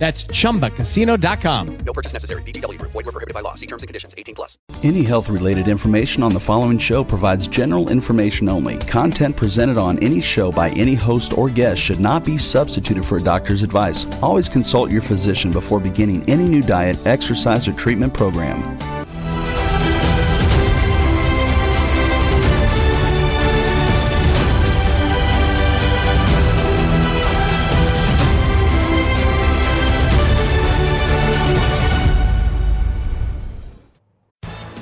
That's chumbacasino.com. No purchase necessary. VGW Group. Void were prohibited by law. See terms and conditions. 18 plus. Any health related information on the following show provides general information only. Content presented on any show by any host or guest should not be substituted for a doctor's advice. Always consult your physician before beginning any new diet, exercise, or treatment program.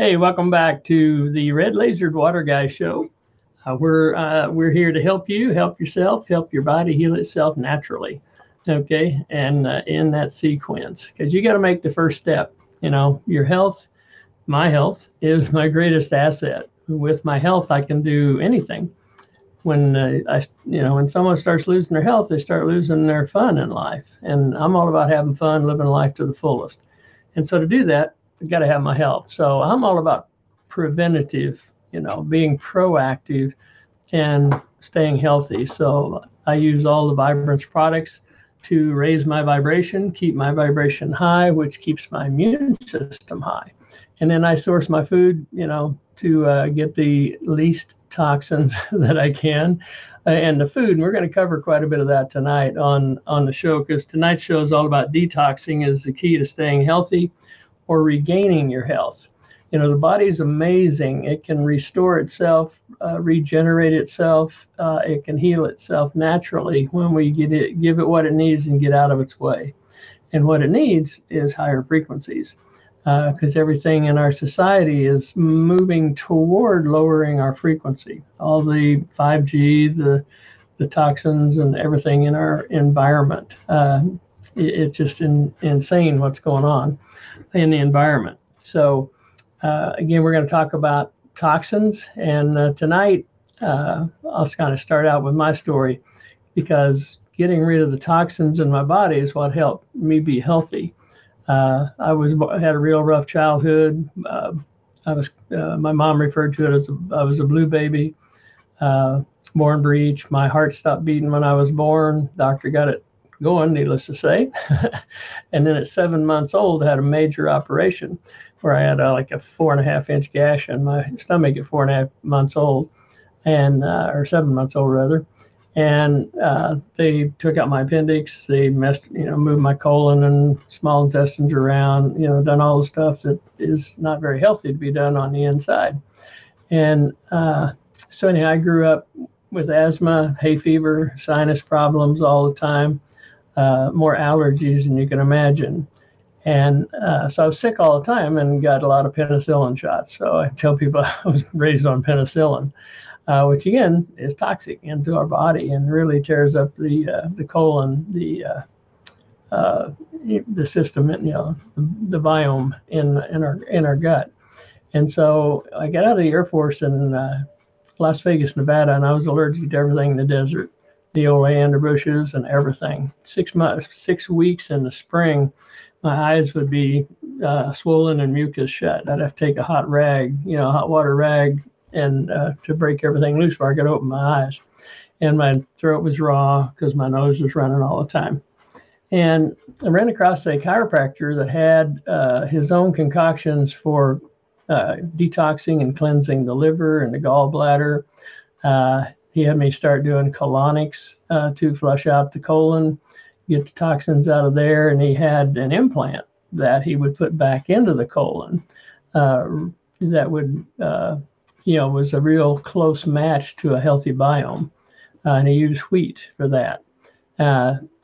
Hey, welcome back to the Red Lasered Water Guy Show. Uh, we're uh, we're here to help you, help yourself, help your body heal itself naturally. Okay, and uh, in that sequence, because you got to make the first step. You know, your health, my health is my greatest asset. With my health, I can do anything. When uh, I, you know, when someone starts losing their health, they start losing their fun in life. And I'm all about having fun, living life to the fullest. And so to do that, got to have my health. So I'm all about preventative, you know, being proactive and staying healthy. So I use all the Vibrance products to raise my vibration, keep my vibration high, which keeps my immune system high. And then I source my food, you know, to uh, get the least toxins that I can. And the food, and we're going to cover quite a bit of that tonight on on the show because tonight's show is all about detoxing is the key to staying healthy or regaining your health. You know, the body's amazing. It can restore itself, uh, regenerate itself. Uh, it can heal itself naturally when we get it, give it what it needs and get out of its way. And what it needs is higher frequencies because uh, everything in our society is moving toward lowering our frequency. All the 5G, the the toxins, and everything in our environment. Uh, it, it's just in, insane what's going on in the environment. So, uh, again, we're going to talk about toxins. And uh, tonight, uh, I'll kind of start out with my story because getting rid of the toxins in my body is what helped me be healthy. Uh, I was had a real rough childhood. Uh, I was my mom referred to it as a, I was a blue baby, born breech. My heart stopped beating when I was born. Doctor got it going, needless to say. and then at seven months old, I had a major operation where I had uh, like a four and a half inch gash in my stomach at four and a half months old, and uh, or seven months old rather. And uh, they took out my appendix. They messed, you know, moved my colon and small intestines around. You know, done all the stuff that is not very healthy to be done on the inside. And uh, so anyhow, I grew up with asthma, hay fever, sinus problems all the time, uh, more allergies than you can imagine. And uh, so I was sick all the time and got a lot of penicillin shots. So I tell people I was raised on penicillin, uh, which again is toxic into our body and really tears up the uh, the colon, the uh, uh, the system, you know, the, biome in in our in our gut. And so I got out of the Air Force in Las Vegas, Nevada, and I was allergic to everything in the desert, the oleander bushes and everything. Six months, six weeks in the spring, my eyes would be uh, swollen and mucus shut. I'd have to take a hot rag, you know, hot water rag, and uh, to break everything loose before I could open my eyes. And my throat was raw because my nose was running all the time. And I ran across a chiropractor that had uh, his own concoctions for uh, detoxing and cleansing the liver and the gallbladder. Uh, he had me start doing colonics uh, to flush out the colon, get the toxins out of there, and he had an implant that he would put back into the colon uh, that would, uh, you know, was a real close match to a healthy biome. Uh, and he used wheat for that.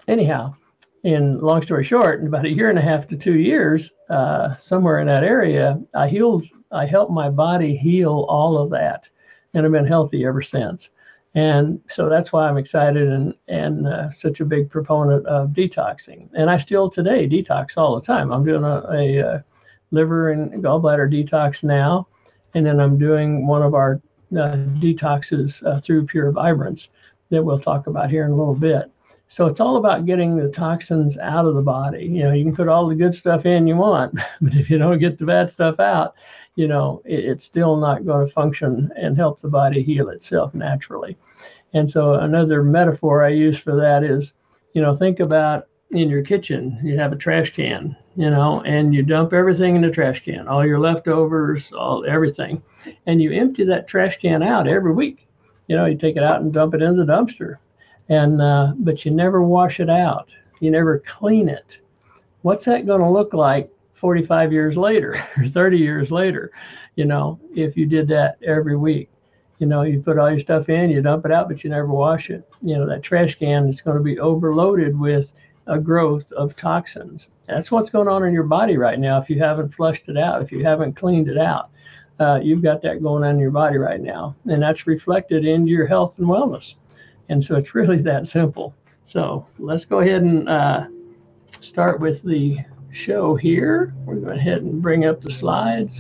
anyhow, in long story short, in about a year and a half to two years, uh, somewhere in that area, I healed, I helped my body heal all of that, and I've been healthy ever since. And so that's why I'm excited and and uh, such a big proponent of detoxing. And I still today detox all the time. I'm doing a, a, a uh, liver and gallbladder detox now, and then I'm doing one of our uh, detoxes uh, through Pure Vibrance that we'll talk about here in a little bit. So it's all about getting the toxins out of the body. You know, you can put all the good stuff in you want, but if you don't get the bad stuff out, you know, it, it's still not going to function and help the body heal itself naturally. And so another metaphor I use for that is, you know, think about in your kitchen, you have a trash can, you know, and you dump everything in the trash can, all your leftovers, all everything, and you empty that trash can out every week. You know, you take it out and dump it in the dumpster and uh, but you never wash it out you never clean it what's that going to look like 45 years later or 30 years later you know if you did that every week. You know you put all your stuff in you dump it out but you never wash it. You know that trash can is going to be overloaded with a growth of toxins. That's what's going on in your body right now if you haven't flushed it out if you haven't cleaned it out. Uh, you've got that going on in your body right now and that's reflected in your health and wellness. And so it's really that simple. So let's go ahead and uh, start with the show here. We're going ahead and bring up the slides.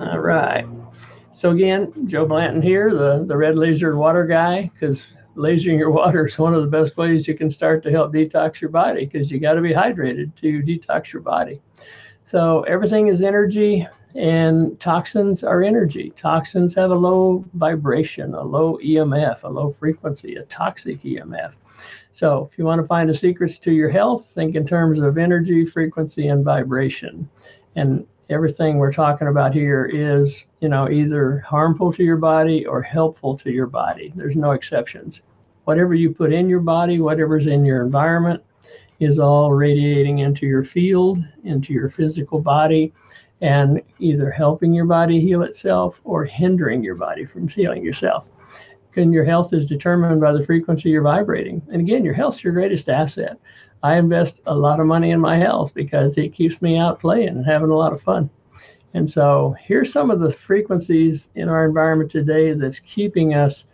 All right. So again, Joe Blanton here, the, the red laser water guy, because lasering your water is one of the best ways you can start to help detox your body because you got to be hydrated to detox your body. So everything is energy. And toxins are energy. Toxins have a low vibration, a low EMF, a low frequency, a toxic EMF. So if you want to find the secrets to your health, think in terms of energy, frequency, and vibration. And everything we're talking about here is, you know, either harmful to your body or helpful to your body. There's no exceptions. Whatever you put in your body, whatever's in your environment, is all radiating into your field, into your physical body and either helping your body heal itself or hindering your body from healing yourself. And your health is determined by the frequency you're vibrating. And again, your health's your greatest asset. I invest a lot of money in my health because it keeps me out playing and having a lot of fun. And so here's some of the frequencies in our environment today that's keeping us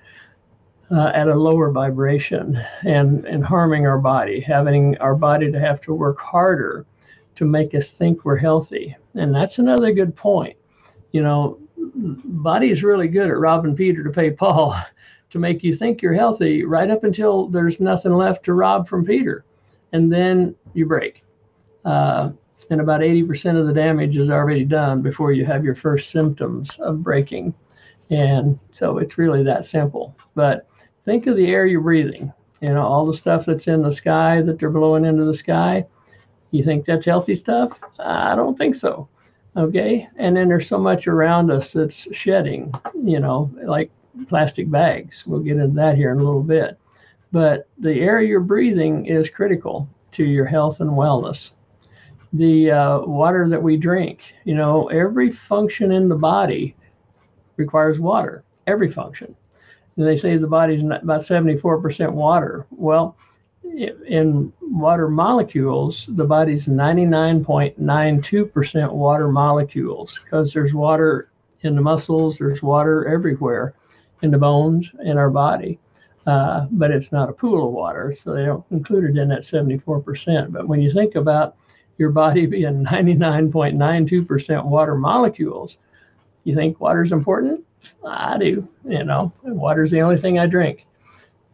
uh, at a lower vibration and, and harming our body, having our body to have to work harder to make us think we're healthy. And that's another good point. You know, body is really good at robbing Peter to pay Paul to make you think you're healthy right up until there's nothing left to rob from Peter. And then you break. Uh, and about 80% of the damage is already done before you have your first symptoms of breaking. And so it's really that simple. But think of the air you're breathing. You know, all the stuff that's in the sky that they're blowing into the sky you think that's healthy stuff? I don't think so. Okay. And then there's so much around us that's shedding, you know, like plastic bags. We'll get into that here in a little bit. But the air you're breathing is critical to your health and wellness. The uh, water that we drink, you know, every function in the body requires water, every function. And they say the body's about 74% water. Well, in water molecules, the body's 99.92% water molecules because there's water in the muscles, there's water everywhere in the bones in our body. Uh, but it's not a pool of water, so they don't include it in that 74%. But when you think about your body being 99.92% water molecules, you think water's important? I do. You know, water's the only thing I drink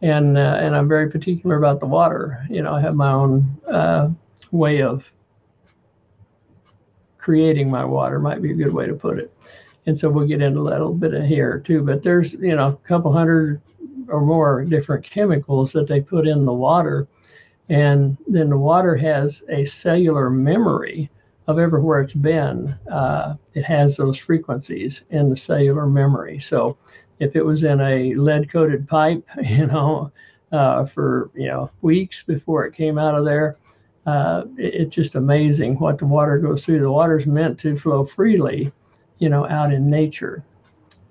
and uh, and I'm very particular about the water. You know, I have my own uh, way of creating my water. Might be a good way to put it. And so we'll get into a little bit of here too. But there's you know a couple hundred or more different chemicals that they put in the water, and then the water has a cellular memory of everywhere it's been. Uh, it has those frequencies in the cellular memory. So if it was in a lead coated pipe, you know, uh, for, you know, weeks before it came out of there, uh, it, it's just amazing what the water goes through. The water's meant to flow freely, you know, out in nature.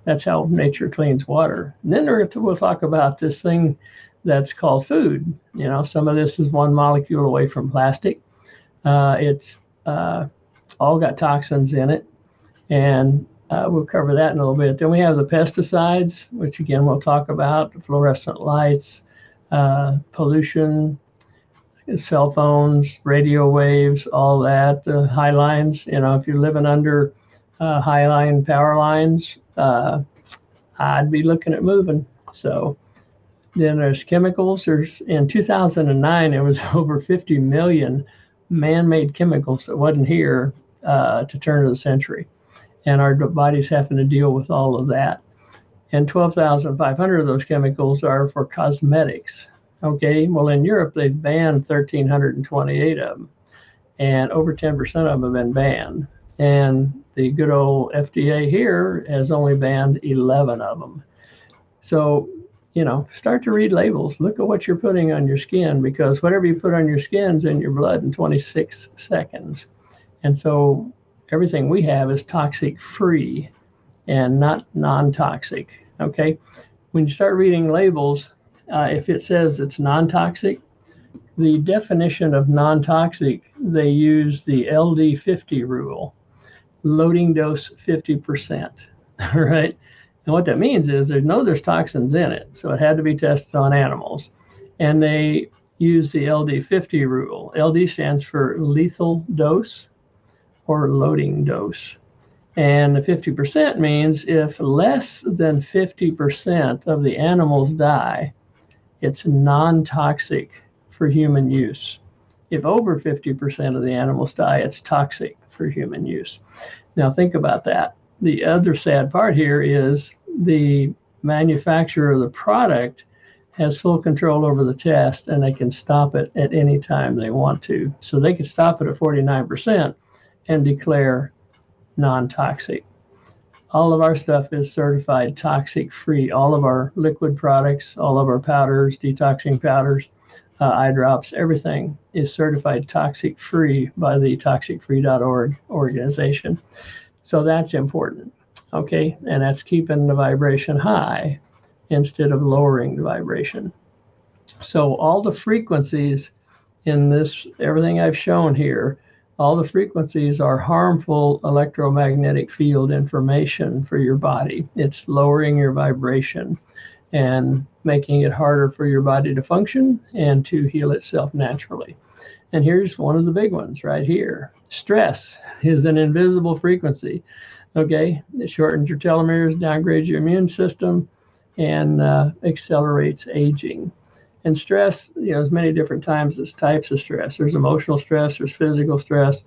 That's how nature cleans water. And then we'll talk about this thing that's called food. You know, some of this is one molecule away from plastic. Uh, it's uh, all got toxins in it. And uh, we'll cover that in a little bit. Then we have the pesticides, which again we'll talk about fluorescent lights, uh, pollution, cell phones, radio waves, all that, the high lines. You know, if you're living under uh, power lines, uh, I'd be looking at moving. So then there's chemicals. There's in 2009 it was over 50 million man-made chemicals that wasn't here uh, to turn of the century and our bodies having to deal with all of that. And 12,500 of those chemicals are for cosmetics. Okay, well, in Europe, they've banned 1,328 of them, and over 10% of them have been banned. And the good old FDA here has only banned 11 of them. So, you know, start to read labels. Look at what you're putting on your skin because whatever you put on your skin is in your blood in 26 seconds. And so everything we have is toxic free and not non toxic. Okay. When you start reading labels, uh, if it says it's non toxic, the definition of non toxic, they use the LD50 rule loading dose 50%. All right. And what that means is they know there's toxins in it. So it had to be tested on animals. And they use the LD50 rule. LD stands for lethal dose or loading dose. And the 50% means if less than 50% of the animals die, it's non toxic for human use. If over 50% of the animals die, it's toxic for human use. Now, think about that. The other sad part here is the manufacturer of the product has full control over the test and they can stop it at any time they want to. So they can stop it at 49% and declare non toxic. All of our stuff is certified toxic free. All of our liquid products, all of our powders, detoxing powders, uh, eye drops, everything is certified toxic free by the toxicfree.org organization. So that's important. Okay. And that's keeping the vibration high instead of lowering the vibration. So all the frequencies in this, everything I've shown here, all the frequencies are harmful electromagnetic field information for your body. It's lowering your vibration and making it harder for your body to function and to heal itself naturally. And here's one of the big ones right here stress is an invisible frequency. Okay, it shortens your telomeres, downgrades your immune system, and uh, accelerates aging. And stress, you know, there's many different times as types of stress. There's emotional stress, there's physical stress,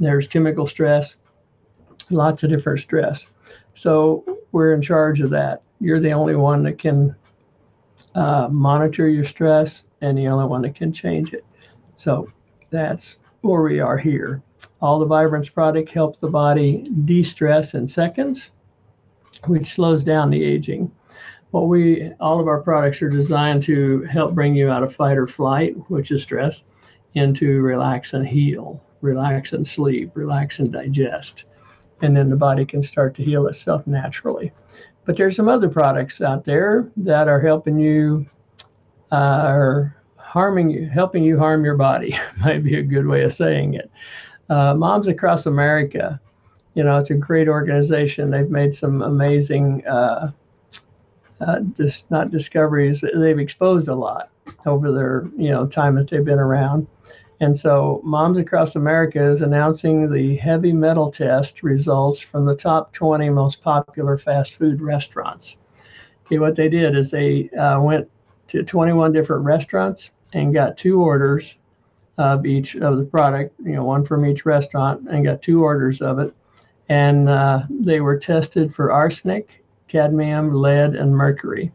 there's chemical stress, lots of different stress. So we're in charge of that. You're the only one that can uh, monitor your stress and the only one that can change it. So that's where we are here. All the Vibrance product helps the body de stress in seconds, which slows down the aging what we all of our products are designed to help bring you out of fight or flight which is stress into relax and heal relax and sleep relax and digest and then the body can start to heal itself naturally but there's some other products out there that are helping you uh, are harming you, helping you harm your body might be a good way of saying it. Uh, Moms Across America, you know, it's a great organization. They've made some amazing, uh, uh, dis- not discoveries. They've exposed a lot over their, you know, time that they've been around. And so, Moms Across America is announcing the heavy metal test results from the top 20 most popular fast food restaurants. Okay, what they did is they uh, went to 21 different restaurants and got two orders of each of the product, you know, one from each restaurant, and got two orders of it. And uh, they were tested for arsenic, cadmium, lead, and mercury.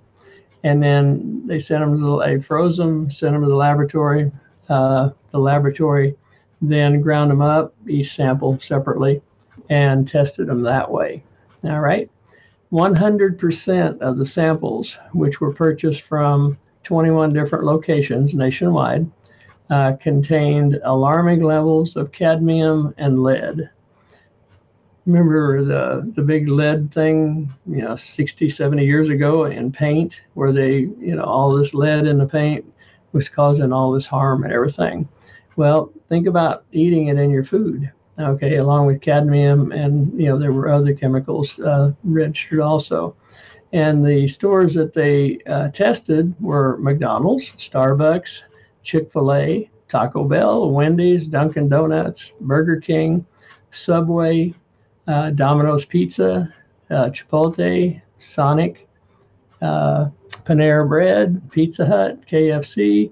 And then they sent them to the, they froze them, sent them to the laboratory. Uh, the laboratory then ground them up, each sample separately, and tested them that way. All right. 100% of the samples, which were purchased from 21 different locations nationwide, uh, contained alarming levels of cadmium and lead. Remember the, the big lead thing, you know, 60, 70 years ago in paint, where they, you know, all this lead in the paint was causing all this harm and everything. Well, think about eating it in your food, okay, along with cadmium, and, you know, there were other chemicals uh, registered also. And the stores that they uh, tested were McDonald's, Starbucks, Chick fil A, Taco Bell, Wendy's, Dunkin' Donuts, Burger King, Subway, uh, Domino's Pizza, uh, Chipotle, Sonic, uh, Panera Bread, Pizza Hut, KFC,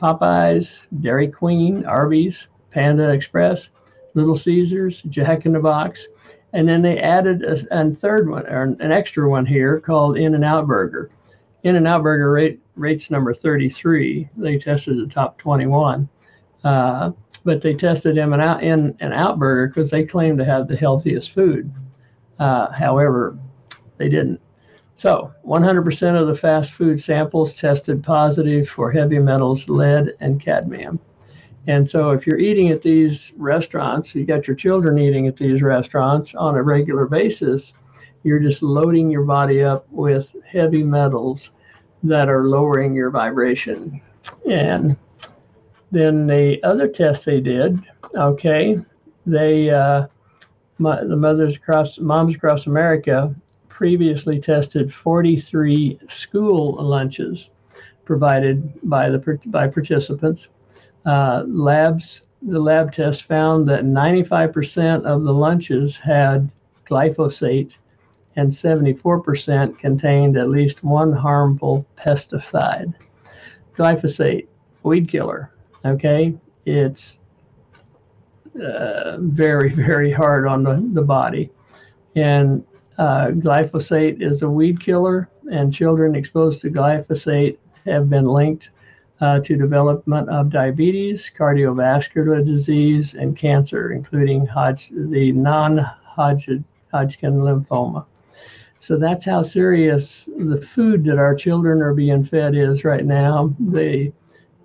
Popeyes, Dairy Queen, Arby's, Panda Express, Little Caesars, Jack in the Box. And then they added a, a third one, or an extra one here called In and Out Burger. In and Out Burger rate, rates number 33. They tested the top 21. Uh, but they tested them and out in and out burger because they claimed to have the healthiest food. Uh, however, they didn't. So 100% of the fast food samples tested positive for heavy metals, lead, and cadmium. And so if you're eating at these restaurants, you got your children eating at these restaurants on a regular basis, you're just loading your body up with heavy metals that are lowering your vibration. And then the other test they did, okay, they uh, my, the mothers across moms across America previously tested 43 school lunches provided by the by participants. Uh, labs the lab test found that 95% of the lunches had glyphosate and 74% contained at least one harmful pesticide. Glyphosate, weed killer, okay? It's uh, very, very hard on the, the body. And uh, glyphosate is a weed killer, and children exposed to glyphosate have been linked uh, to development of diabetes, cardiovascular disease, and cancer, including the non-Hodgkin lymphoma. So that's how serious the food that our children are being fed is right now. The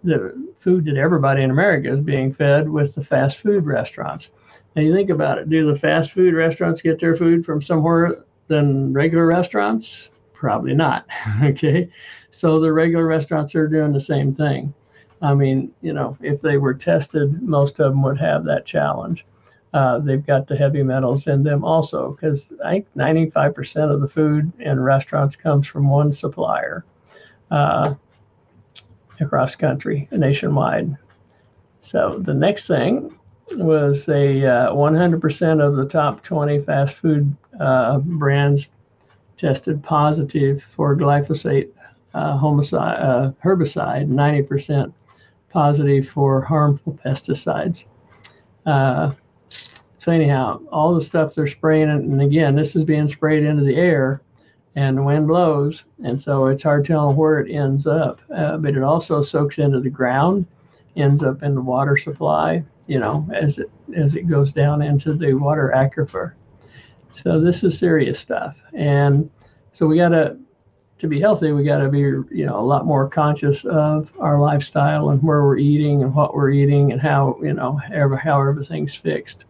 the food that everybody in America is being fed with the fast food restaurants. Now you think about it. Do the fast food restaurants get their food from somewhere than regular restaurants? Probably not. okay. So the regular restaurants are doing the same thing. I mean, you know, if they were tested, most of them would have that challenge. Uh, they've got the heavy metals in them also, because I think 95% of the food in restaurants comes from one supplier uh, across country, nationwide. So the next thing was a uh, 100% of the top 20 fast food uh, brands tested positive for glyphosate uh, homicide, uh, herbicide, 90% positive for harmful pesticides. Uh, so anyhow, all the stuff they're spraying, and again, this is being sprayed into the air, and the wind blows, and so it's hard telling where it ends up. Uh, but it also soaks into the ground, ends up in the water supply, you know, as it as it goes down into the water aquifer. So this is serious stuff, and so we got to to be healthy, we got to be, you know, a lot more conscious of our lifestyle and where we're eating and what we're eating and how, you know, how, how everything's fixed.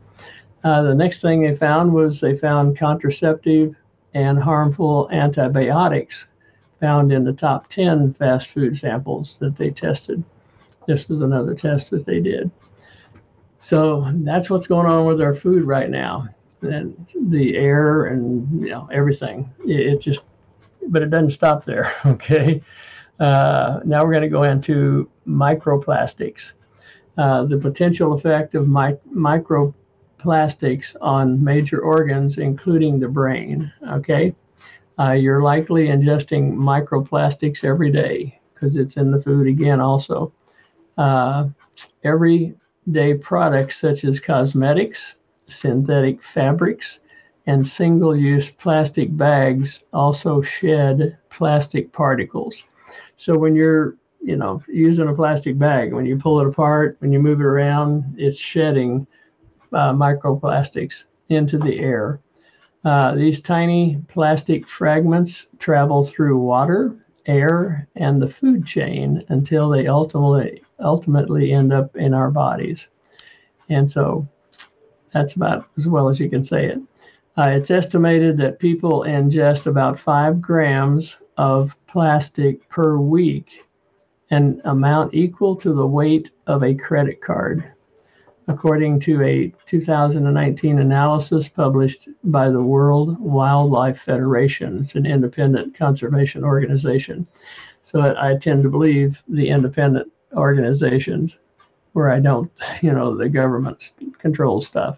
Uh, the next thing they found was they found contraceptive and harmful antibiotics found in the top 10 fast food samples that they tested. This was another test that they did. So that's what's going on with our food right now, and the air and you know everything. It, it just, but it doesn't stop there. Okay. Uh, now we're going to go into microplastics. Uh, the potential effect of mi- microplastics on major organs, including the brain. Okay. Uh, you're likely ingesting microplastics every day because it's in the food again, also. Uh, everyday products such as cosmetics, synthetic fabrics, and single use plastic bags also shed plastic particles. So when you're, you know, using a plastic bag, when you pull it apart, when you move it around, it's shedding uh, microplastics into the air. Uh, these tiny plastic fragments travel through water, air, and the food chain until they ultimately ultimately end up in our bodies. And so that's about as well as you can say it. Uh, it's estimated that people ingest about five grams of plastic per week, an amount equal to the weight of a credit card, according to a 2019 analysis published by the World Wildlife Federation. It's an independent conservation organization. So I, I tend to believe the independent organizations where I don't, you know, the government controls stuff.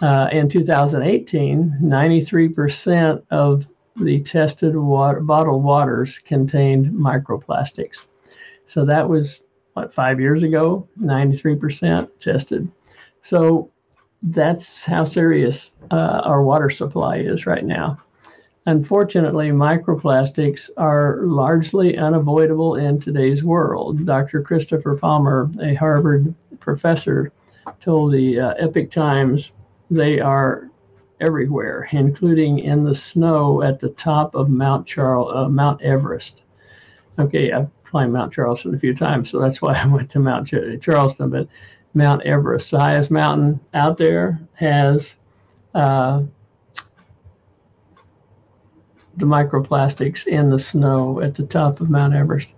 Uh, in 2018, 93% of the tested water, bottled waters contained microplastics. So that was what five years ago, 93% tested. So that's how serious uh, our water supply is right now. Unfortunately, microplastics are largely unavoidable in today's world. Dr. Christopher Palmer, a Harvard professor, told the uh, Epoch Times they are everywhere, including in the snow at the top of Mount Charles, uh, Mount Everest. Okay, I've climbed Mount Charleston a few times, so that's why I went to Mount Ch- Charleston. But Mount Everest, highest mountain out there, has uh, the microplastics in the snow at the top of Mount Everest.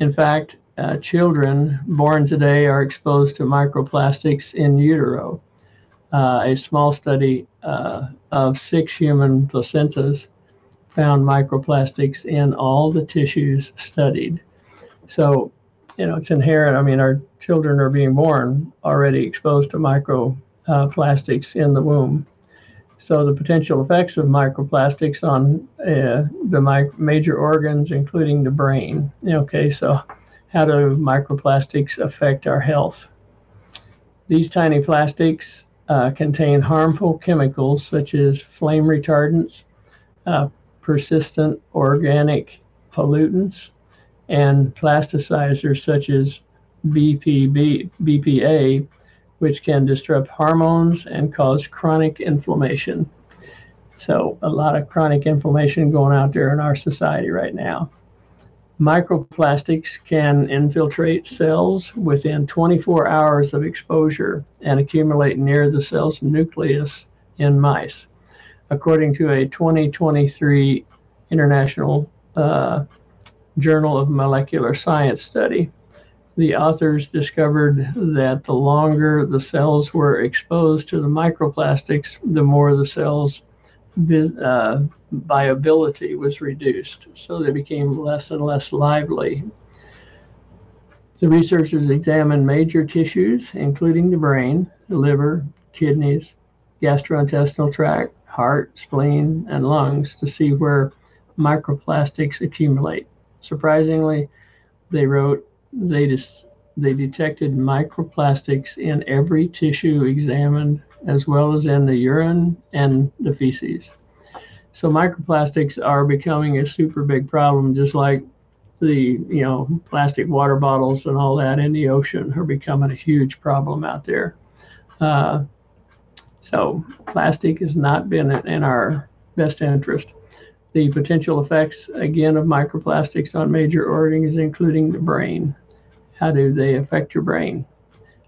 In fact, uh, children born today are exposed to microplastics in utero. Uh, a small study uh, of six human placentas found microplastics in all the tissues studied. So, you know, it's inherent. I mean, our children are being born already exposed to microplastics in the womb. So, the potential effects of microplastics on uh, the mi- major organs, including the brain. Okay, so how do microplastics affect our health? These tiny plastics uh, contain harmful chemicals such as flame retardants, uh, persistent organic pollutants, and plasticizers such as BPB, BPA, which can disrupt hormones and cause chronic inflammation. So, a lot of chronic inflammation going out there in our society right now. Microplastics can infiltrate cells within 24 hours of exposure and accumulate near the cell's nucleus in mice, according to a 2023 International uh, Journal of Molecular Science study. The authors discovered that the longer the cells were exposed to the microplastics, the more the cells uh, viability was reduced, so they became less and less lively. The researchers examined major tissues, including the brain, the liver, kidneys, gastrointestinal tract, heart, spleen, and lungs, to see where microplastics accumulate. Surprisingly, they wrote they dis- they detected microplastics in every tissue examined, as well as in the urine and the feces. So microplastics are becoming a super big problem, just like the you know plastic water bottles and all that in the ocean are becoming a huge problem out there. Uh, so plastic has not been in our best interest. The potential effects again of microplastics on major organs, including the brain. How do they affect your brain?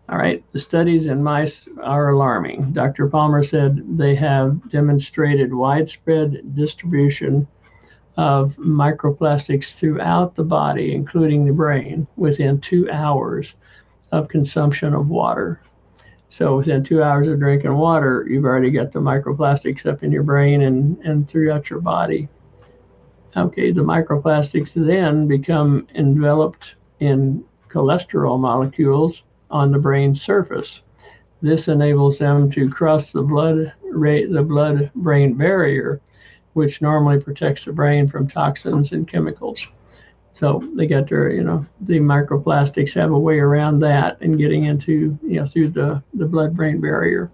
All right, the studies in mice are alarming. Dr. Palmer said they have demonstrated widespread distribution of microplastics throughout the body, including the brain, within two hours of consumption of water. So within two hours of drinking water, you've already got the microplastics up in your brain and, and throughout your body. Okay, the microplastics then become enveloped in cholesterol molecules on the brain surface. This enables them to cross the blood the blood brain barrier, which normally protects the brain from toxins and chemicals. So they got their, you know, the microplastics have a way around that and getting into, you know, through the, the blood brain barrier.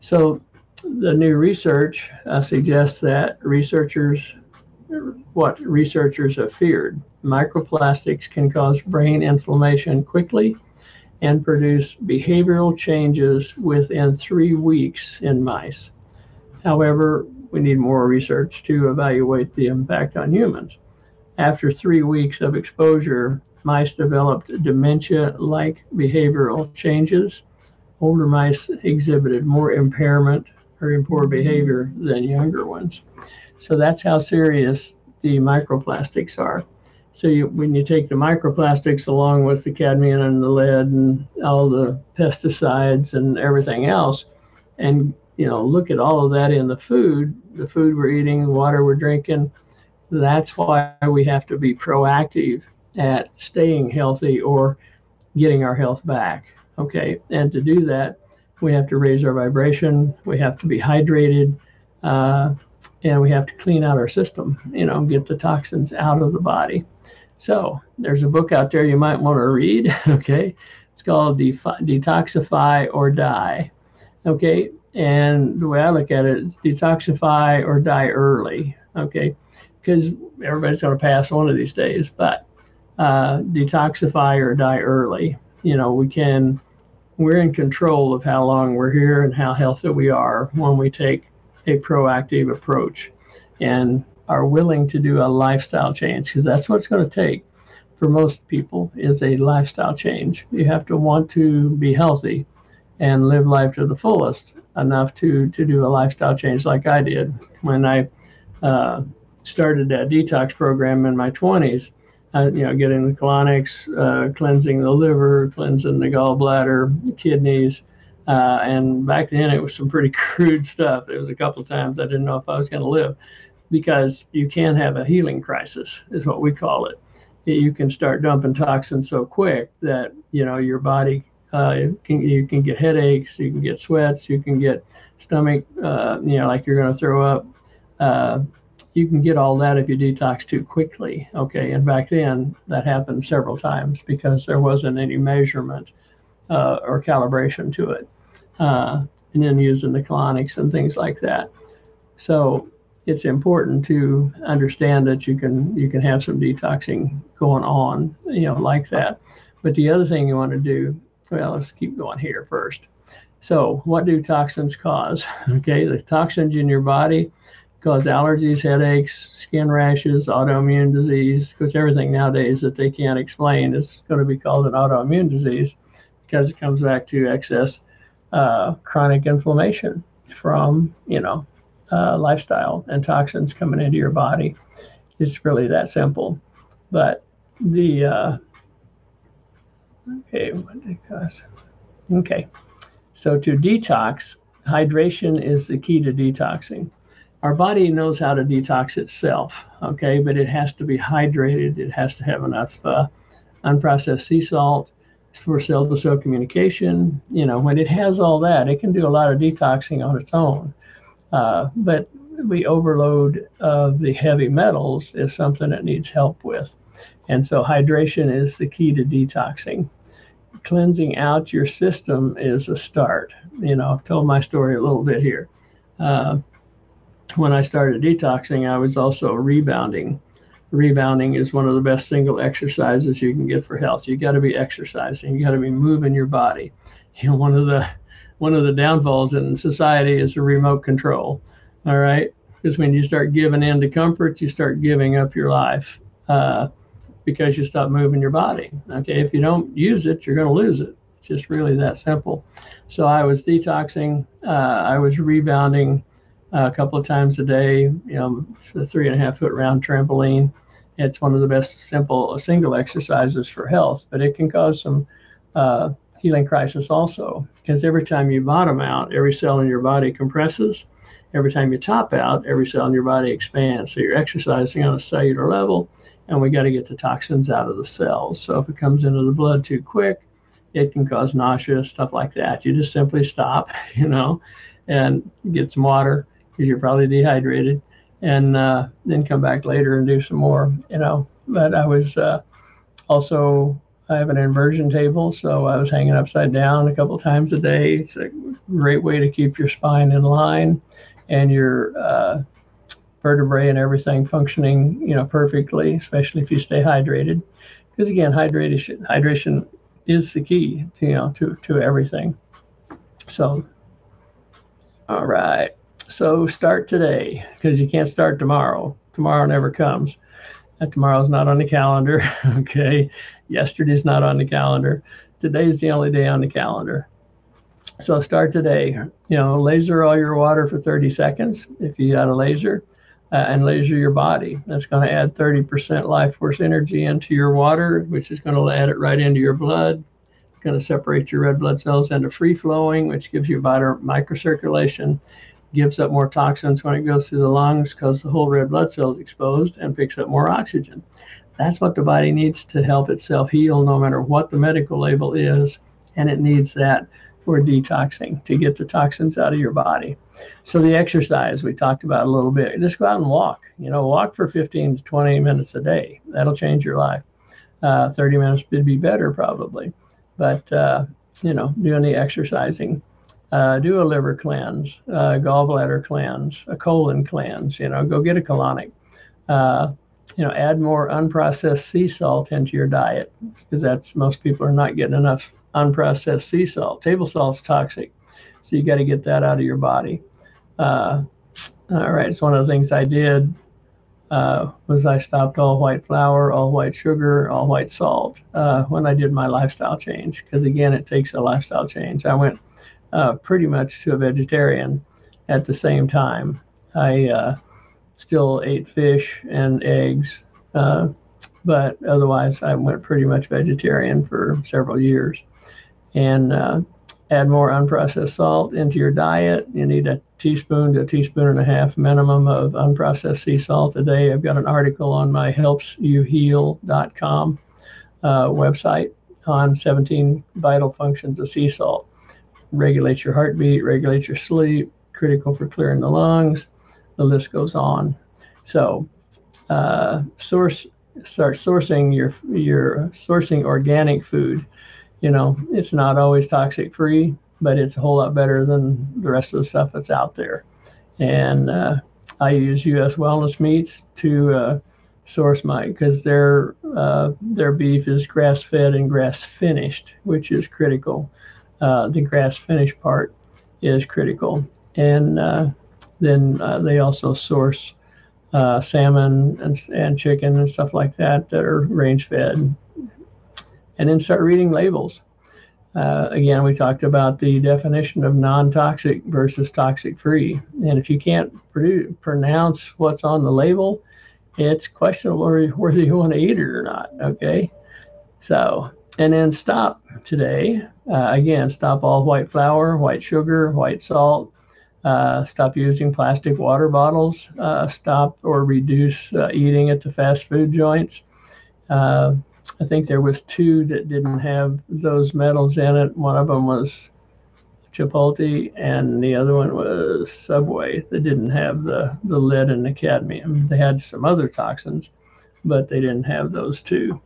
So the new research uh, suggests that researchers, what researchers have feared, microplastics can cause brain inflammation quickly and produce behavioral changes within three weeks in mice. However, we need more research to evaluate the impact on humans. After three weeks of exposure, mice developed dementia like behavioral changes. Older mice exhibited more impairment or in poor behavior than younger ones. So that's how serious the microplastics are. So you, when you take the microplastics along with the cadmium and the lead and all the pesticides and everything else, and you know look at all of that in the food, the food we're eating, the water we're drinking, that's why we have to be proactive at staying healthy or getting our health back. Okay, and to do that, we have to raise our vibration. We have to be hydrated. Uh, and we have to clean out our system, you know, get the toxins out of the body. So there's a book out there you might want to read. Okay, it's called Detoxify or Die. Okay, and the way I look at it is detoxify or die early. Okay, because everybody's going to pass one of these days, but uh, detoxify or die early. You know, we can. We're in control of how long we're here and how healthy we are when we take a proactive approach and are willing to do a lifestyle change because that's what it's going to take for most people is a lifestyle change. You have to want to be healthy and live life to the fullest enough to to do a lifestyle change like i did when i uh, started that detox program in my 20s uh, you know getting the colonics uh, cleansing the liver cleansing the gallbladder kidneys uh, and back then it was some pretty crude stuff. There was a couple of times I didn't know if I was going to live because you can have a healing crisis, is what we call it. You can start dumping toxins so quick that you know your body uh, can, you can get headaches, you can get sweats, you can get stomach, uh, you know, like you're going to throw up. Uh, you can get all that if you detox too quickly. Okay, and back then that happened several times because there wasn't any measurement uh, or calibration to it uh, and then using the colonics and things like that. So it's important to understand that you can you can have some detoxing going on, you know, like that. But the other thing you want to do, well, let's keep going here first. So, what do toxins cause? Okay, the toxins in your body cause allergies, headaches, skin rashes, autoimmune disease, because everything nowadays that they can't explain is going to be called an autoimmune disease because it comes back to excess uh, chronic inflammation from you know uh, lifestyle and toxins coming into your body. It's really that simple. But the uh, okay, what did it cause? Okay, so to detox, hydration is the key to detoxing. Our body knows how to detox itself, okay, but it has to be hydrated. It has to have enough uh, unprocessed sea salt for cell to cell communication. You know, when it has all that, it can do a lot of detoxing on its own. Uh, but we overload of the heavy metals is something that needs help with. And so hydration is the key to detoxing. Cleansing out your system is a start. You know, I've told my story a little bit here. Uh, when I started detoxing, I was also rebounding rebounding is one of the best single exercises you can get for health. You got to be exercising. You got to be moving your body. You know, one of the one of the downfalls in society is the remote control. All right, because when you start giving in to comfort, you start giving up your life uh, because you stop moving your body. Okay, if you don't use it, you're going to lose it. It's just really that simple. So I was detoxing. Uh, I was rebounding a couple of times a day. You know, the three and a half foot round trampoline. It's one of the best simple single exercises for health, but it can cause some uh, healing crisis also, because every time you bottom out, every cell in your body compresses. Every time you top out, every cell in your body expands. So you're exercising on a cellular level, and we got to get the toxins out of the cells. So if it comes into the blood too quick, it can cause nausea, stuff like that. You just simply stop, you know, and get some water because you're probably dehydrated, and uh, then come back later and do some more, you know. But I was uh, also I have an inversion table, so I was hanging upside down a couple times a day. It's a great way to keep your spine in line and your uh, vertebrae and everything functioning, you know, perfectly, especially if you stay hydrated. Because again, hydration hydration is the key, to, you know, to to everything. So, all right. So start today because you can't start tomorrow. Tomorrow never comes. And tomorrow's not on the calendar. okay. Yesterday's not on the calendar. Today's the only day on the calendar. So start today. You know, laser all your water for 30 seconds if you got a laser, uh, and laser your body. That's going to add 30% life force energy into your water, which is going to add it right into your blood. It's going to separate your red blood cells into free flowing, which gives you better microcirculation gives up more toxins when it goes through the lungs because the whole red blood cell is exposed and picks up more oxygen. That's what the body needs to help itself heal, no matter what the medical label is. And it needs that for detoxing to get the toxins out of your body. So, the exercise we talked about a little bit just go out and walk. You know, walk for 15 to 20 minutes a day. That'll change your life. Uh, 30 minutes would be better, probably. But, uh, you know, doing the exercising uh, do a liver cleanse, uh, gallbladder cleanse, a colon cleanse. You know, go get a colonic. Uh, you know, add more unprocessed sea salt into your diet because that's most people are not getting enough unprocessed sea salt. Table salt's toxic, so you got to get that out of your body. Uh, all right, it's one of the things I did uh, was I stopped all white flour, all white sugar, all white salt uh, when I did my lifestyle change. Because again, it takes a lifestyle change. I went uh, pretty much to a vegetarian at the same time. I uh, still ate fish and eggs, uh, but otherwise I went pretty much vegetarian for several years. And uh, add more unprocessed salt into your diet. You need a teaspoon to a teaspoon and a half minimum of unprocessed sea salt a day. I've got an article on my helpsyouheal.com uh, website on 17 vital functions of sea salt regulates your heartbeat, regulates your sleep, critical for clearing the lungs. The list goes on. So, uh, source start sourcing your your sourcing organic food. You know, it's not always toxic free, but it's a whole lot better than the rest of the stuff that's out there. And uh, I use U.S. Wellness Meats to uh, source my because their uh, their beef is grass fed and grass finished, which is critical uh, the grass finish part is critical. And uh, then uh, they also source uh, salmon and, and chicken and stuff like that that are range fed. And then start reading labels. Uh, again, we talked about the definition of non toxic versus toxic free. And if you can't produce, pronounce what's on the label, it's questionable whether you want to eat it or not. Okay. So and then stop today. Uh, again, stop all white flour, white sugar, white salt. Uh, stop using plastic water bottles. Uh, stop or reduce uh, eating at the fast food joints. Uh, I think there was two that didn't have those metals in it. One of them was Chipotle, and the other one was Subway that didn't have the, the lead and the cadmium. They had some other toxins, but they didn't have those two.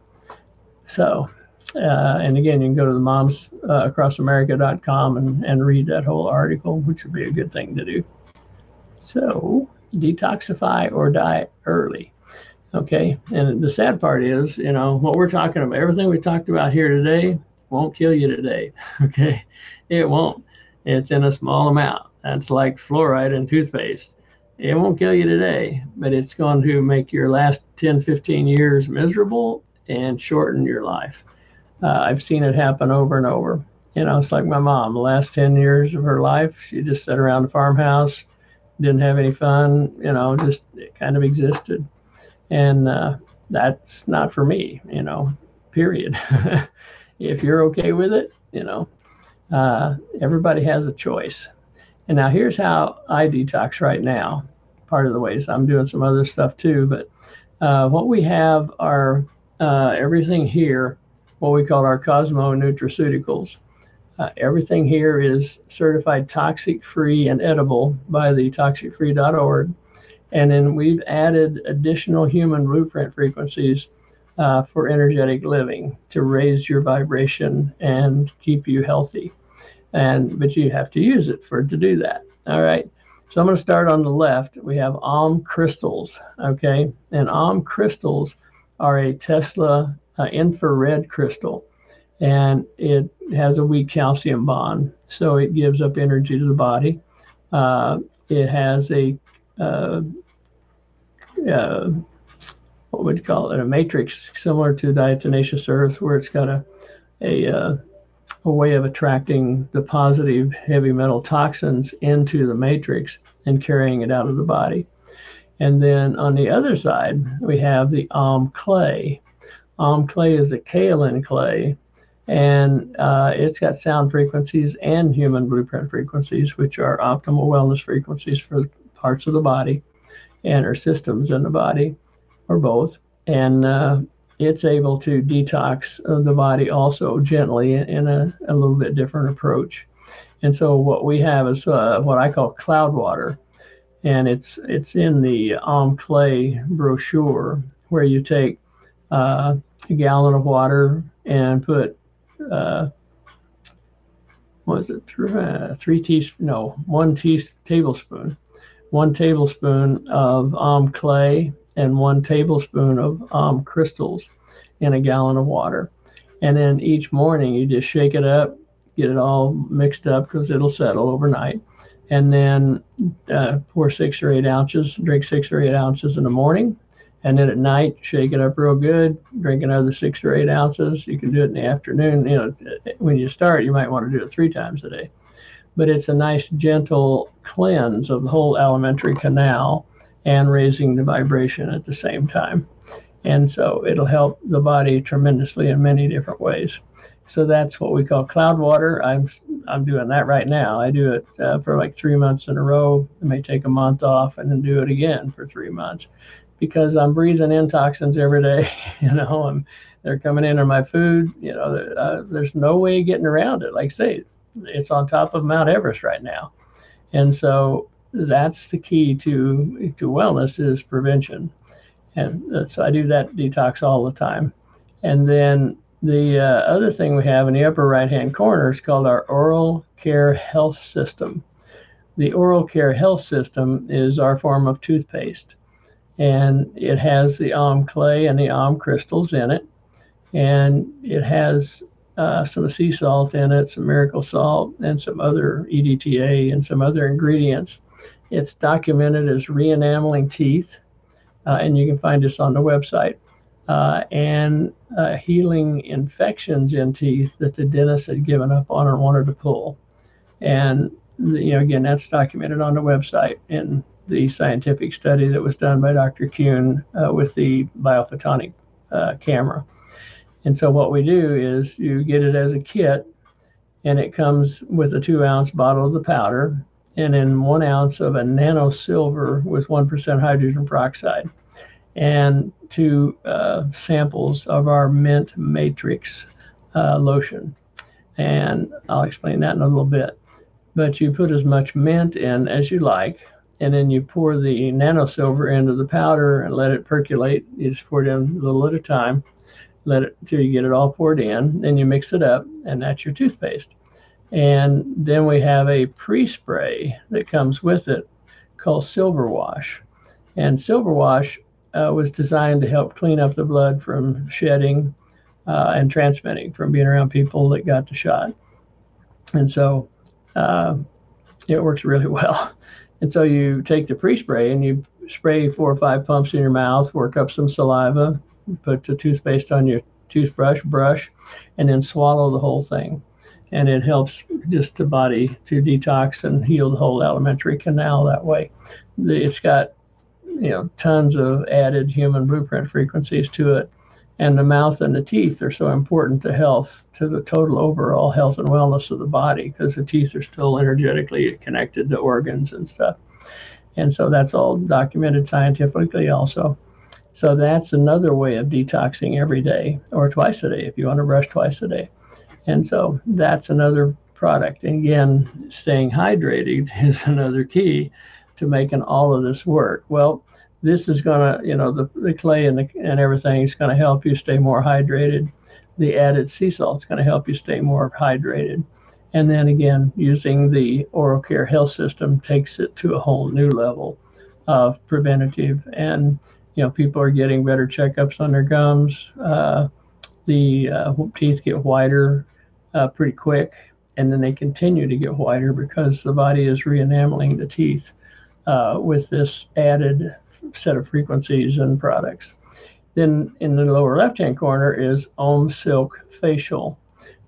So uh, and again, you can go to the momsacrossamerica.com uh, and, and read that whole article, which would be a good thing to do. So, detoxify or die early. Okay. And the sad part is, you know, what we're talking about, everything we talked about here today won't kill you today. Okay. It won't. It's in a small amount. That's like fluoride in toothpaste. It won't kill you today, but it's going to make your last 10, 15 years miserable and shorten your life. Uh, I've seen it happen over and over. You know, it's like my mom. The last 10 years of her life, she just sat around the farmhouse, didn't have any fun, you know, just kind of existed. And uh, that's not for me, you know, period. if you're okay with it, you know, uh, everybody has a choice. And now here's how I detox right now. Part of the ways I'm doing some other stuff too, but uh, what we have are uh, everything here, what we call our Cosmo nutraceuticals. Uh, everything here is certified toxic free and edible by the toxicfree.org. And then we've added additional human blueprint frequencies uh, for energetic living to raise your vibration and keep you healthy. And but you have to use it for to do that. All right. So I'm going to start on the left. We have Om crystals. Okay, and Om crystals are a Tesla uh, infrared crystal, and it has a weak calcium bond, so it gives up energy to the body. Uh, it has a uh, uh, what would you call it? A matrix similar to diatomaceous earth, where it's got a a, uh, a way of attracting the positive heavy metal toxins into the matrix and carrying it out of the body. And then on the other side, we have the Om clay. Om clay is a kaolin clay, and uh, it's got sound frequencies and human blueprint frequencies, which are optimal wellness frequencies for parts of the body and or systems in the body, or both. And uh, it's able to detox the body also gently in a, a, little bit different approach. And so what we have is uh, what I call cloud water, and it's it's in the Om Clay brochure where you take uh, a gallon of water and put uh, what is it three, uh, three teaspoon no one tea- tablespoon one tablespoon of Om Clay and one tablespoon of Om crystals in a gallon of water. And then each morning you just shake it up, get it all mixed up because it'll settle overnight. And then uh, pour six or eight ounces, drink six or eight ounces in the morning. And then at night, shake it up real good, drink another six or eight ounces. You can do it in the afternoon. You know, when you start, you might want to do it three times a day. But it's a nice, gentle cleanse of the whole alimentary canal and raising the vibration at the same time. And so it'll help the body tremendously in many different ways. So that's what we call cloud water. I'm I'm doing that right now. I do it uh, for like three months in a row. I may take a month off and then do it again for three months, because I'm breathing in toxins every day. You know, I'm they're coming in on my food. You know, uh, there's no way of getting around it. Like say, it's on top of Mount Everest right now, and so that's the key to to wellness is prevention and so I do that detox all the time. And then the uh, other thing we have in the upper right hand corner is called our oral care health system. The oral care health system is our form of toothpaste, and it has the Om clay and the Om crystals in it, and it has uh, some sea salt in it, some miracle salt, and some other EDTA and some other ingredients. It's documented as re-enameling teeth uh, and you can find us on the website. Uh, and uh, healing infections in teeth that the dentist had given up on or wanted to pull. And you know, again, that's documented on the website in the scientific study that was done by Dr. Kuhn uh, with the biophotonic uh, camera. And so what we do is you get it as a kit, and it comes with a two ounce bottle of the powder, and in one ounce of a nano silver with 1% hydrogen peroxide, and two uh, samples of our mint matrix uh, lotion. And I'll explain that in a little bit. But you put as much mint in as you like, and then you pour the nano silver into the powder and let it percolate. You just pour it in a little at a time, let it till you get it all poured in. Then you mix it up, and that's your toothpaste. And then we have a pre spray that comes with it called Silver Wash. And Silver Wash uh, was designed to help clean up the blood from shedding uh, and transmitting from being around people that got the shot. And so uh, it works really well. And so you take the pre spray and you spray four or five pumps in your mouth, work up some saliva, put the toothpaste on your toothbrush, brush, and then swallow the whole thing and it helps just the body to detox and heal the whole alimentary canal that way. It's got you know tons of added human blueprint frequencies to it, And the mouth and the teeth are so important to health, to the total overall health and wellness of the body, because the teeth are still energetically connected to organs and stuff. And so that's all documented scientifically also. So that's another way of detoxing every day or twice a day if you want to brush twice a day. And so that's another product. And again, staying hydrated is another key to making all of this work. Well, this is going to, you know, the, the clay and, the, and everything is going to help you stay more hydrated. The added sea salt is going to help you stay more hydrated. And then again, using the oral care health system takes it to a whole new level of preventative. And, you know, people are getting better checkups on their gums. Uh, the uh, teeth get whiter uh, pretty quick, and then they continue to get whiter because the body is re-enameling the teeth uh, with this added set of frequencies and products. Then in the lower left-hand corner is Om Silk Facial,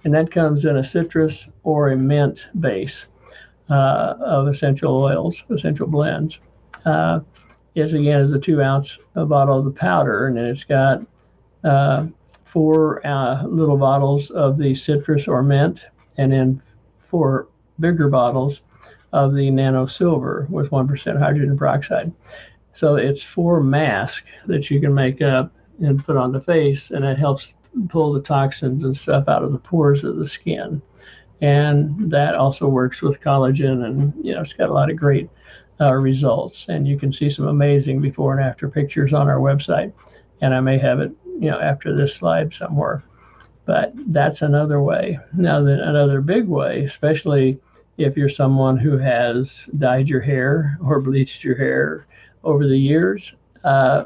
and that comes in a citrus or a mint base uh, of essential oils, essential blends. Uh, is again is a two ounce bottle of the powder, and then it's got uh, four uh, little bottles of the citrus or mint, and then four bigger bottles of the nano silver with 1% hydrogen peroxide. So it's four masks that you can make up and put on the face, and it helps pull the toxins and stuff out of the pores of the skin. And that also works with collagen, and you know, it's got a lot of great uh, results. And you can see some amazing before and after pictures on our website. And I may have it you know, after this slide somewhere. But that's another way. Now, then another big way, especially if you're someone who has dyed your hair or bleached your hair over the years, uh,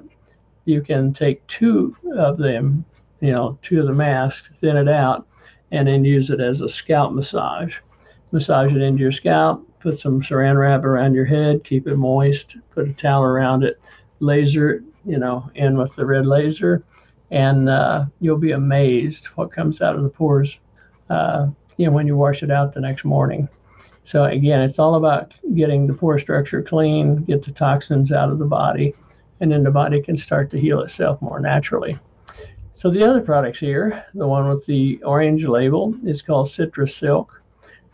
you can take two of them, you know, two of the masks, thin it out, and then use it as a scalp massage. Massage it into your scalp, put some saran wrap around your head, keep it moist, put a towel around it, laser it, you know, in with the red laser, and uh, you'll be amazed what comes out of the pores, uh, you know, when you wash it out the next morning. So again, it's all about getting the pore structure clean, get the toxins out of the body, and then the body can start to heal itself more naturally. So the other products here, the one with the orange label, is called Citrus Silk.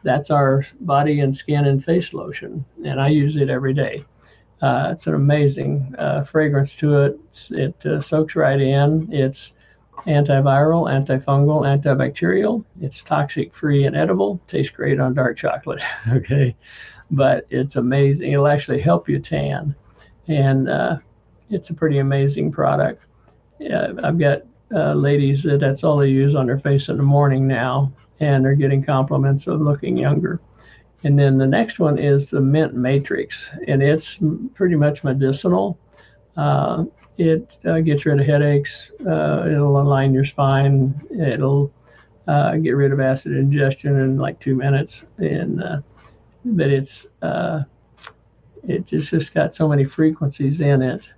That's our body and skin and face lotion, and I use it every day. Uh, it's an amazing uh, fragrance to it. It's, it uh, soaks right in. It's antiviral, antifungal, antibacterial. It's toxic free and edible. Tastes great on dark chocolate. okay. But it's amazing. It'll actually help you tan. And uh, it's a pretty amazing product. I've got uh, ladies that that's all they use on their face in the morning now, and they're getting compliments of looking younger. And then the next one is the Mint Matrix, and it's pretty much medicinal. Uh, it uh, gets rid of headaches. Uh, it'll align your spine. It'll uh, get rid of acid ingestion in like two minutes. And uh, but it's uh, it just, just got so many frequencies in it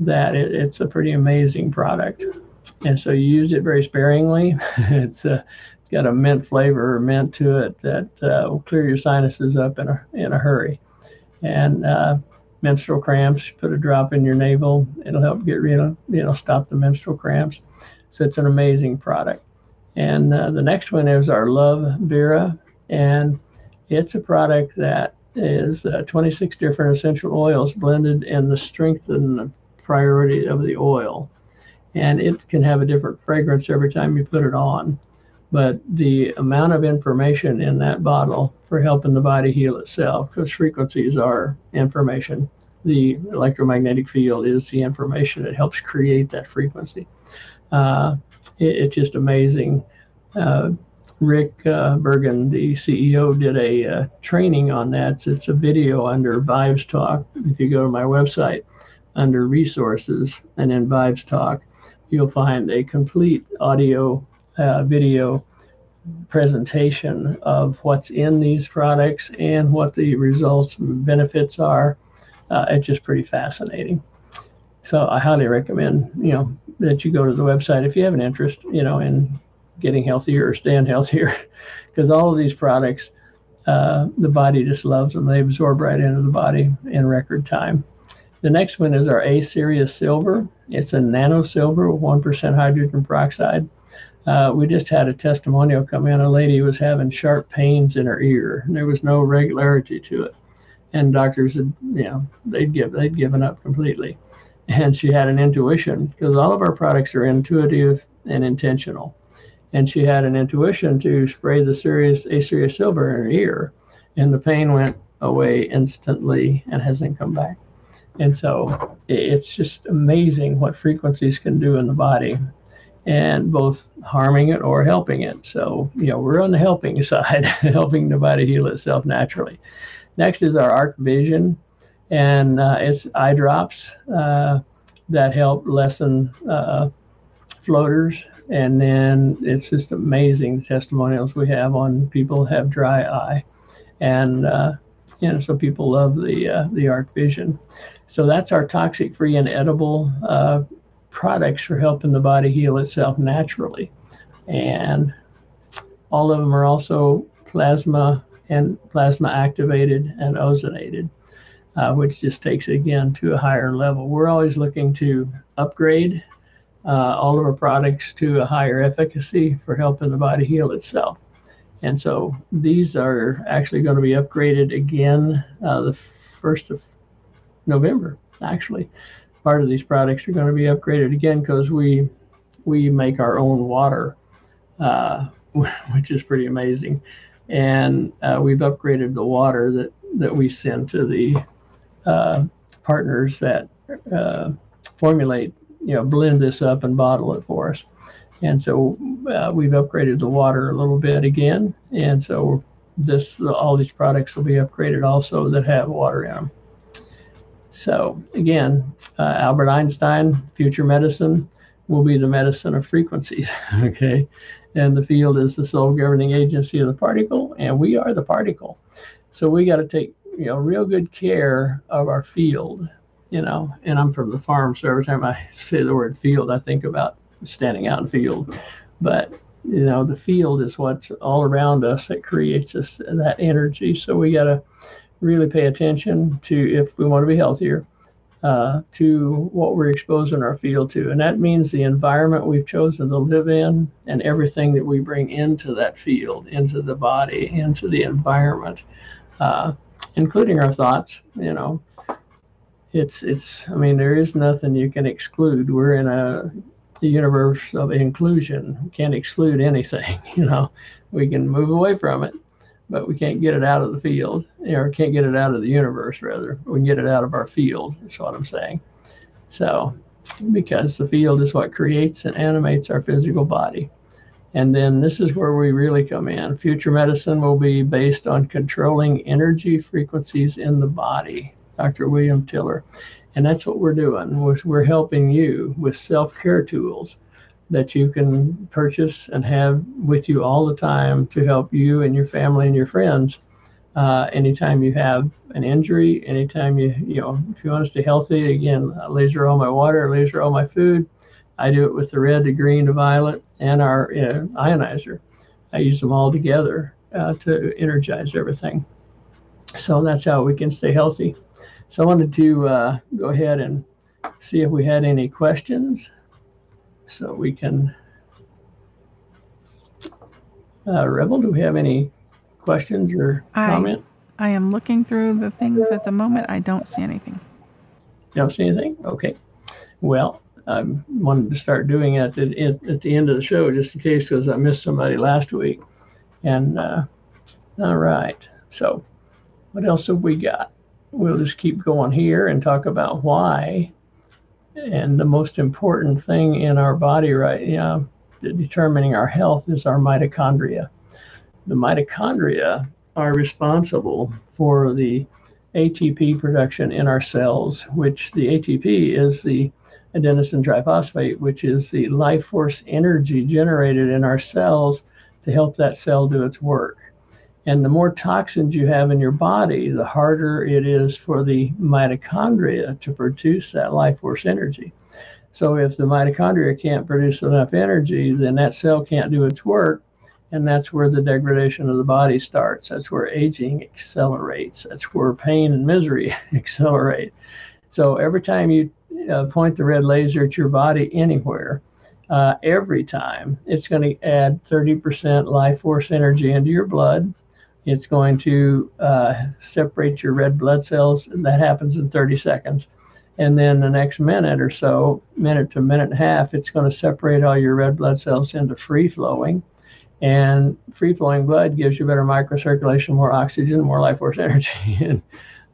that it, it's a pretty amazing product. And so you use it very sparingly. it's it's got a mint flavor or mint to it that uh, will clear your sinuses up in a in a hurry. And uh, menstrual cramps, put a drop in your navel. It'll help get rid of you know stop the menstrual cramps. So it's an amazing product. And uh, the next one is our Love Vera, and it's a product that is uh, 26 different essential oils blended in the strength and the priority of the oil. And it can have a different fragrance every time you put it on but the amount of information in that bottle for helping the body heal itself, because frequencies are information. The electromagnetic field is the information that helps create that frequency. Uh, it, it's just amazing. Uh, Rick uh, Bergen, the CEO, did a uh, training on that. It's a video under Vibes Talk. If you go to my website under resources and then Vibes Talk, you'll find a complete audio uh, video presentation of what's in these products and what the results and benefits are. Uh, it's just pretty fascinating. So I highly recommend, you know, that you go to the website if you have an interest, you know, in getting healthier or staying healthier, because all of these products, uh, the body just loves them. They absorb right into the body in record time. The next one is our A Series Silver. It's a nano silver with 1% hydrogen peroxide. Uh, we just had a testimonial come in. A lady was having sharp pains in her ear. And there was no regularity to it, and doctors had, you know, they'd give they'd given up completely. And she had an intuition because all of our products are intuitive and intentional. And she had an intuition to spray the serious A Series Silver in her ear, and the pain went away instantly and hasn't come back. And so it's just amazing what frequencies can do in the body and both harming it or helping it. So, you know, we're on the helping side, helping the body heal itself naturally. Next is our Arc Vision, and uh, it's eye drops uh, that help lessen uh, floaters. And then it's just amazing testimonials we have on people have dry eye, and uh, you know, so people love the uh, the Arc Vision. So that's our toxic free and edible uh, products for helping the body heal itself naturally. And all of them are also plasma and plasma activated and ozonated, uh, which just takes it again to a higher level. We're always looking to upgrade uh, all of our products to a higher efficacy for helping the body heal itself. And so these are actually going to be upgraded again uh, the 1st of November, actually. Part of these products are going to be upgraded again because we we make our own water, uh, which is pretty amazing. And uh, we've upgraded the water that, that we send to the uh, partners that uh, formulate, you know, blend this up and bottle it for us. And so uh, we've upgraded the water a little bit again. And so this all these products will be upgraded also that have water in them. So again, uh, Albert Einstein, future medicine will be the medicine of frequencies. okay, and the field is the sole governing agency of the particle, and we are the particle. So we got to take you know real good care of our field. You know, and I'm from the farm, so every time I say the word field, I think about standing out in field. But you know, the field is what's all around us that creates us that energy. So we got to really pay attention to if we want to be healthier uh, to what we're exposing our field to. And that means the environment we've chosen to live in and everything that we bring into that field, into the body, into the environment, uh, including our thoughts, you know. It's, it's, I mean, there is nothing you can exclude. We're in a, a universe of inclusion. We can't exclude anything, you know. We can move away from it, but we can't get it out of the field or can't get it out of the universe rather. We can get it out of our field is what i'm saying. So because the field is what creates and animates our physical body. And then this is where we really come in. Future medicine will be based on controlling energy frequencies in the body dr william tiller. And that's what we're doing. We're helping you with self-care tools that you can purchase and have with you all the time to help you and your family and your friends uh, anytime you have an injury, anytime you, you know, if you want to stay healthy, again, I laser all my water, laser all my food. I do it with the red, the green, the violet, and our you know, ionizer. I use them all together uh, to energize everything. So that's how we can stay healthy. So I wanted to uh, go ahead and see if we had any questions so we can. Uh, Rebel, do we have any questions or comment? I am looking through the things at the moment. I don't see anything. You don't see anything? Okay. Well, I wanted to start doing it at the, at the end of the show just in case because I missed somebody last week. And uh, all right. So, what else have we got? We'll just keep going here and talk about why and the most important thing in our body right now determining our health is our mitochondria the mitochondria are responsible for the ATP production in our cells, which the ATP is the adenosine triphosphate, which is the life force energy generated in our cells to help that cell do its work. And the more toxins you have in your body, the harder it is for the mitochondria to produce that life force energy. So if the mitochondria can't produce enough energy, then that cell can't do its work. And that's where the degradation of the body starts. That's where aging accelerates. That's where pain and misery accelerate. So every time you uh, point the red laser at your body anywhere, uh, every time it's going to add 30% life force energy into your blood. It's going to uh, separate your red blood cells, and that happens in 30 seconds. And then the next minute or so, minute to minute and a half, it's going to separate all your red blood cells into free flowing. And free flowing blood gives you better microcirculation, more oxygen, more life force energy, and,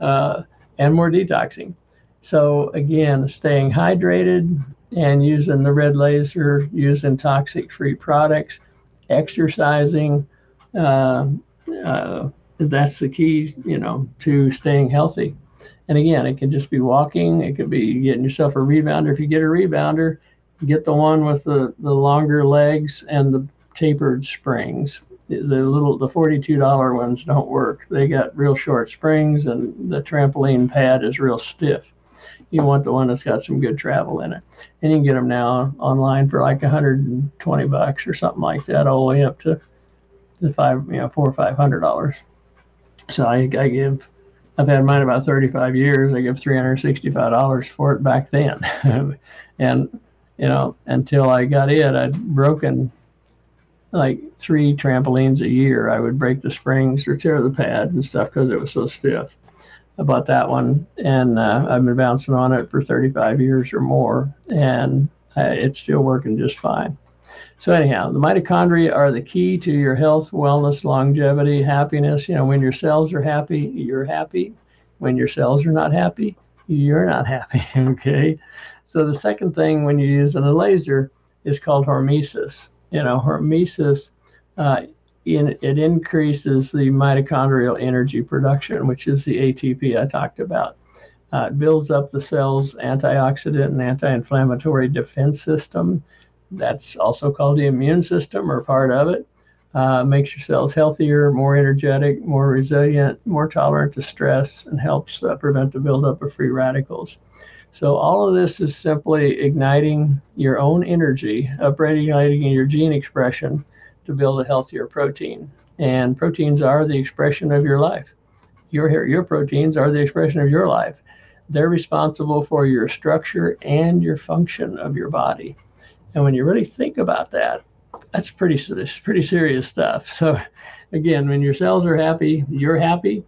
uh, and more detoxing. So, again, staying hydrated and using the red laser, using toxic free products, exercising. Uh, uh, that's the key, you know, to staying healthy. And again, it can just be walking. It could be getting yourself a rebounder. If you get a rebounder, get the one with the, the longer legs and the tapered springs. The little the $42 ones don't work. They got real short springs and the trampoline pad is real stiff. You want the one that's got some good travel in it. And you can get them now online for like 120 bucks or something like that, all the way up to the five, you know, four or five hundred dollars. So I, I give I've had mine about 35 years. I give $365 for it back then. and, you know, until I got it, I'd broken like three trampolines a year. I would break the springs or tear the pad and stuff because it was so stiff. I bought that one and uh, I've been bouncing on it for 35 years or more, and uh, it's still working just fine. So anyhow, the mitochondria are the key to your health, wellness, longevity, happiness. You know, when your cells are happy, you're happy. When your cells are not happy, you're not happy. Okay. So the second thing when you're using a laser is called hormesis. You know, hormesis, uh, in, it increases the mitochondrial energy production, which is the ATP I talked about. Uh, it builds up the cell's antioxidant and anti-inflammatory defense system that's also called the immune system or part of it. Uh, makes your cells healthier, more energetic, more resilient, more tolerant to stress, and helps uh, prevent the buildup of free radicals. So, all of this is simply igniting your own energy, upregulating your gene expression to build a healthier protein. And proteins are the expression of your life. Your, your proteins are the expression of your life. They're responsible for your structure and your function of your body. And when you really think about that, that's pretty it's pretty serious stuff. So, again, when your cells are happy, you're happy,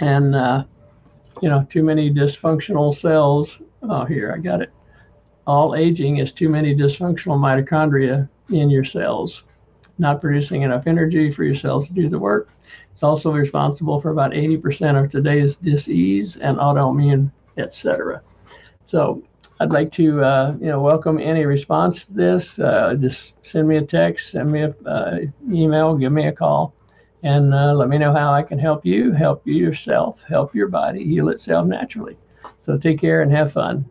and uh, you know too many dysfunctional cells. Oh, here I got it. All aging is too many dysfunctional mitochondria in your cells, not producing enough energy for your cells to do the work. It's also responsible for about 80% of today's disease and autoimmune, etc. So I'd like to, uh, you know, welcome any response to this. Uh, just send me a text, send me an uh, email, give me a call, and uh, let me know how I can help you, help you yourself, help your body heal itself naturally. So take care and have fun.